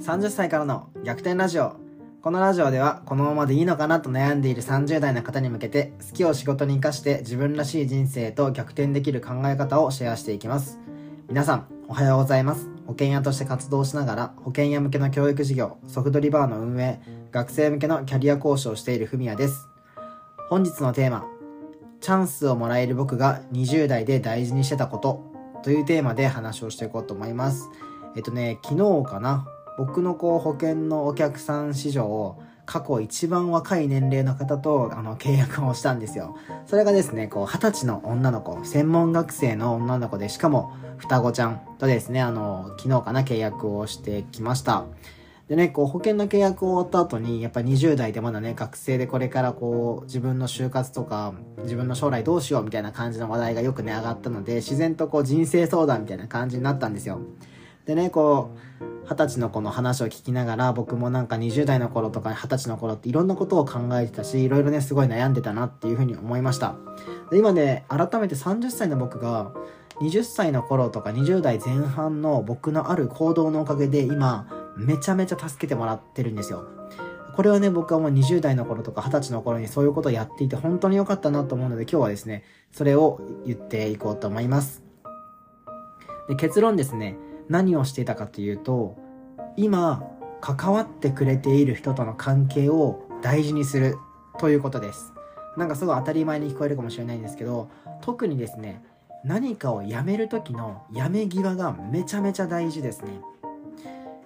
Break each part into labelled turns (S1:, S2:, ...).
S1: 30歳からの逆転ラジオ。このラジオではこのままでいいのかなと悩んでいる30代の方に向けて好きを仕事に生かして自分らしい人生と逆転できる考え方をシェアしていきます。皆さんおはようございます。保険屋として活動しながら保険屋向けの教育事業ソフトリバーの運営学生向けのキャリア講師をしているふみやです。本日のテーマチャンスをもらえる僕が20代で大事にしてたことというテーマで話をしていこうと思います。えっとね昨日かな僕のこう保険のお客さん市場過去一番若い年齢の方とあの契約をしたんですよ。それがですね、こう二十歳の女の子、専門学生の女の子で、しかも双子ちゃんとですね、あの、昨日かな契約をしてきました。でね、こう保険の契約を終わった後に、やっぱ20代でまだね、学生でこれからこう自分の就活とか、自分の将来どうしようみたいな感じの話題がよくね、上がったので、自然とこう人生相談みたいな感じになったんですよ。でね、こう、二十歳の子の話を聞きながら、僕もなんか20代の頃とか二十歳の頃っていろんなことを考えてたし、いろいろね、すごい悩んでたなっていうふうに思いました。今ね、改めて30歳の僕が、20歳の頃とか20代前半の僕のある行動のおかげで今、めちゃめちゃ助けてもらってるんですよ。これはね、僕はもう20代の頃とか20歳の頃にそういうことをやっていて本当に良かったなと思うので今日はですね、それを言っていこうと思います。で結論ですね、何をしていたかというと今関わってくれている人との関係を大事にするということです。なんかすごい当たり前に聞こえるかもしれないんですけど特にですね何かをやめる時のやめ際がめちゃめちゃ大事ですね。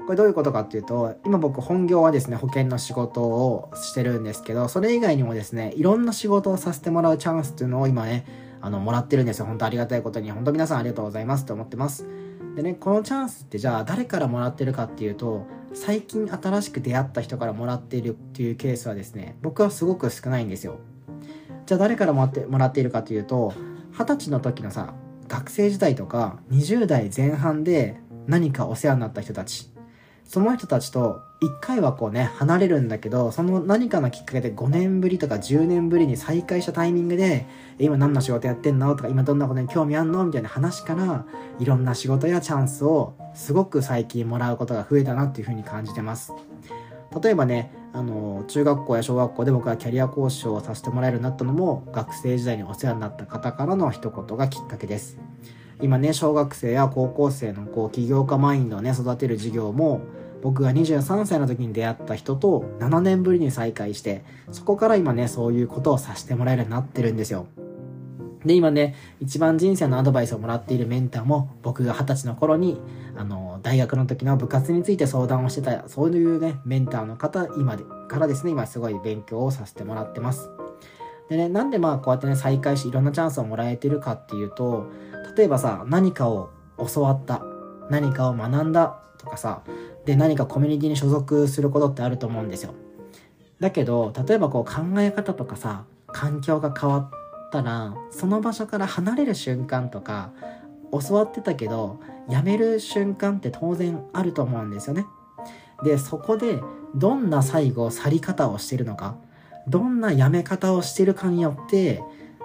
S1: これどういうことかっていうと今僕本業はですね保険の仕事をしてるんですけどそれ以外にもですねいろんな仕事をさせてもらうチャンスっていうのを今ねあのもらってるんですよ。本当ありがたいことに。本当皆さんありがとうございますと思ってます。でねこのチャンスってじゃあ誰からもらってるかっていうと最近新しく出会った人からもらっているっていうケースはですね僕はすごく少ないんですよ。じゃあ誰からもらってもらっているかというと二十歳の時のさ学生時代とか20代前半で何かお世話になった人たち。その人たちと一回はこうね、離れるんだけど、その何かのきっかけで5年ぶりとか10年ぶりに再会したタイミングで、今何の仕事やってんの？とか、今どんなことに興味あんの？みたいな話から、いろんな仕事やチャンスをすごく最近もらうことが増えたなっていうふうに感じてます。例えばね、あの、中学校や小学校で僕はキャリア講師をさせてもらえるようになったのも、学生時代にお世話になった方からの一言がきっかけです。今ね、小学生や高校生のこう起業家マインドをね、育てる授業も、僕が23歳の時に出会った人と7年ぶりに再会して、そこから今ね、そういうことをさせてもらえるようになってるんですよ。で、今ね、一番人生のアドバイスをもらっているメンターも、僕が二十歳の頃に、あの、大学の時の部活について相談をしてた、そういうね、メンターの方、今で、からですね、今すごい勉強をさせてもらってます。でね、なんでまあこうやってね、再開し、いろんなチャンスをもらえてるかっていうと、例えばさ、何かを教わった、何かを学んだとかさ、で何かコミュニティに所属することってあると思うんですよ。だけど、例えばこう考え方とかさ、環境が変わったら、その場所から離れる瞬間とか、教わってたけど、辞める瞬間って当然あると思うんですよね。で、そこで、どんな最後、去り方をしてるのか、どんな辞め方をしてるかによって、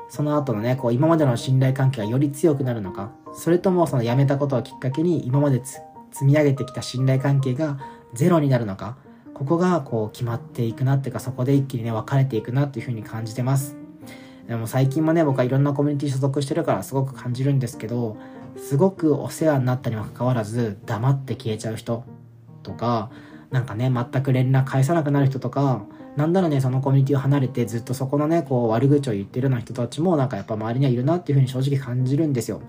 S1: その後のね、こう今までの信頼関係がより強くなるのか、それともその辞めたことをきっかけに今まで積み上げてきた信頼関係がゼロになるのか、ここがこう決まっていくなっていうか、そこで一気にね、分かれていくなっていうふうに感じてます。でも最近もね、僕はいろんなコミュニティ所属してるからすごく感じるんですけど、すごくお世話になったにもかかわらず、黙って消えちゃう人とか、なんかね、全く連絡返さなくなる人とか、なんならね、そのコミュニティを離れてずっとそこのね、こう悪口を言ってるような人たちもなんかやっぱ周りにはいるなっていうふうに正直感じるんですよ。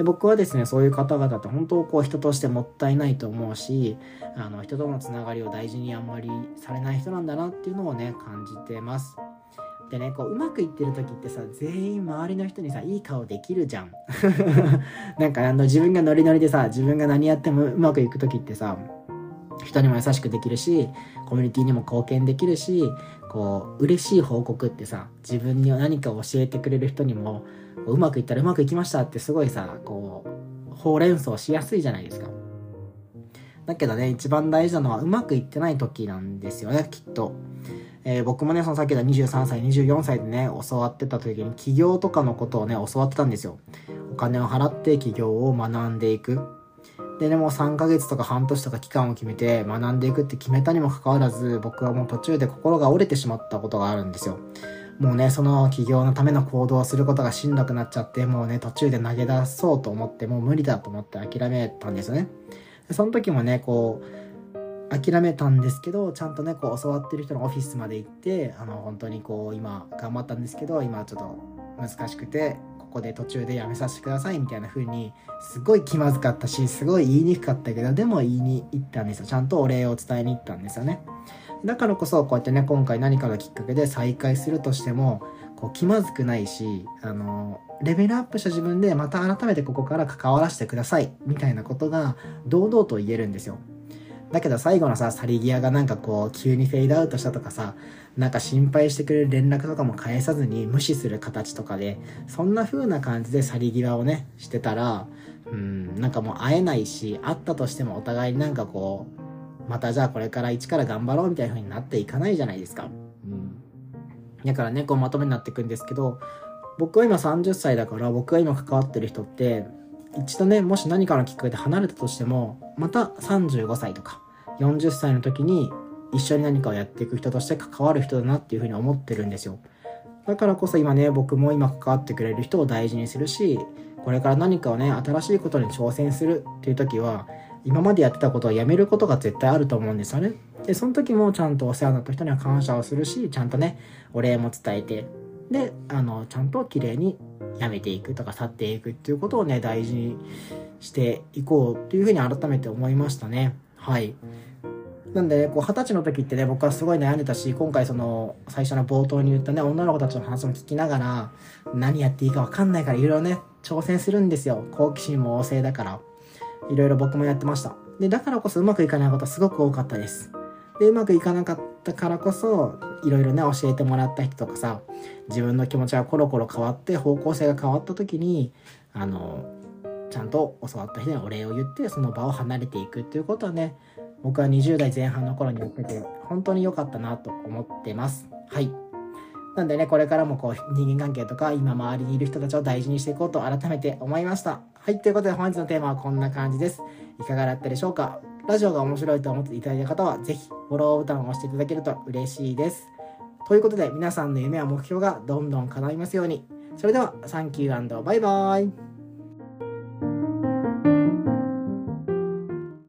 S1: で僕はですねそういう方々って本当こう人としてもったいないと思うしあの人とのつながりを大事にあんまりされない人なんだなっていうのをね感じてますでねこううまくいってる時ってさ全員周りの人にさいい顔できるじゃん なんかあの自分がノリノリでさ自分が何やってもうまくいく時ってさ人にも優しくできるしコミュニティにも貢献できるしこう嬉しい報告ってさ自分に何か教えてくれる人にもうまくいったらうまくいきましたってすごいさ、こう、ほうれん草しやすいじゃないですか。だけどね、一番大事なのはうまくいってない時なんですよね、きっと。えー、僕もね、そのさっき言った23歳、24歳でね、教わってた時に起業とかのことをね、教わってたんですよ。お金を払って起業を学んでいく。でね、もう3ヶ月とか半年とか期間を決めて学んでいくって決めたにもかかわらず、僕はもう途中で心が折れてしまったことがあるんですよ。もうね、その企業のための行動をすることがしんどくなっちゃって、もうね、途中で投げ出そうと思って、もう無理だと思って諦めたんですよね。でその時もね、こう、諦めたんですけど、ちゃんとね、こう、教わってる人のオフィスまで行って、あの、本当にこう、今、頑張ったんですけど、今ちょっと難しくて、ここで途中でやめさせてくださいみたいな風にすごい気まずかったしすごい言いにくかったけどでも言いに行ったんですよ。ちゃんとお礼を伝えに行ったんですよね。だからこそこうやってね今回何かのきっかけで再会するとしてもこう気まずくないしあのレベルアップした自分でまた改めてここから関わらせてくださいみたいなことが堂々と言えるんですよ。だけど最後のさ、去り際がなんかこう、急にフェードアウトしたとかさ、なんか心配してくれる連絡とかも返さずに無視する形とかで、そんな風な感じで去り際をね、してたら、うん、なんかもう会えないし、会ったとしてもお互いになんかこう、またじゃあこれから一から頑張ろうみたいな風になっていかないじゃないですか。うん。だからね、こうまとめになっていくんですけど、僕は今30歳だから僕が今関わってる人って一度ねもし何かのきっかけで離れたとしてもまた35歳とか40歳の時に一緒に何かをやっていく人として関わる人だなっていうふうに思ってるんですよ。だからこそ今ね僕も今関わってくれる人を大事にするしこれから何かをね新しいことに挑戦するっていう時は今までやってたことをやめることが絶対あると思うんですよね。でその時もちゃんとお世話になった人には感謝をするしちゃんとねお礼も伝えてであのちゃんと綺麗にやめていくとか去っていくっていうことをね大事にしていこうっていうふうに改めて思いましたね。はい。なんで、こう二十歳の時ってね僕はすごい悩んでたし今回その最初の冒頭に言ったね女の子たちの話も聞きながら何やっていいか分かんないからいろいろね挑戦するんですよ。好奇心も旺盛だから。いろいろ僕もやってました。でだからこそうまくいかないことすごく多かったです。でうまくいかなかったからこそいろいろね教えてもらった人とかさ自分の気持ちがコロコロ変わって方向性が変わった時にあのちゃんと教わった人にお礼を言ってその場を離れていくっていうことはね僕は20代前半の頃にやってて本当に良かったなと思ってます。はい。なんでねこれからもこう人間関係とか今周りにいる人たちを大事にしていこうと改めて思いました。はい。ということで本日のテーマはこんな感じです。いかがだったでしょうか？ラジオが面白いと思っていただいた方はぜひフォローボタンを押していただけると嬉しいです。ということで皆さんの夢や目標がどんどん叶いますように。それではサンキューバイバイ。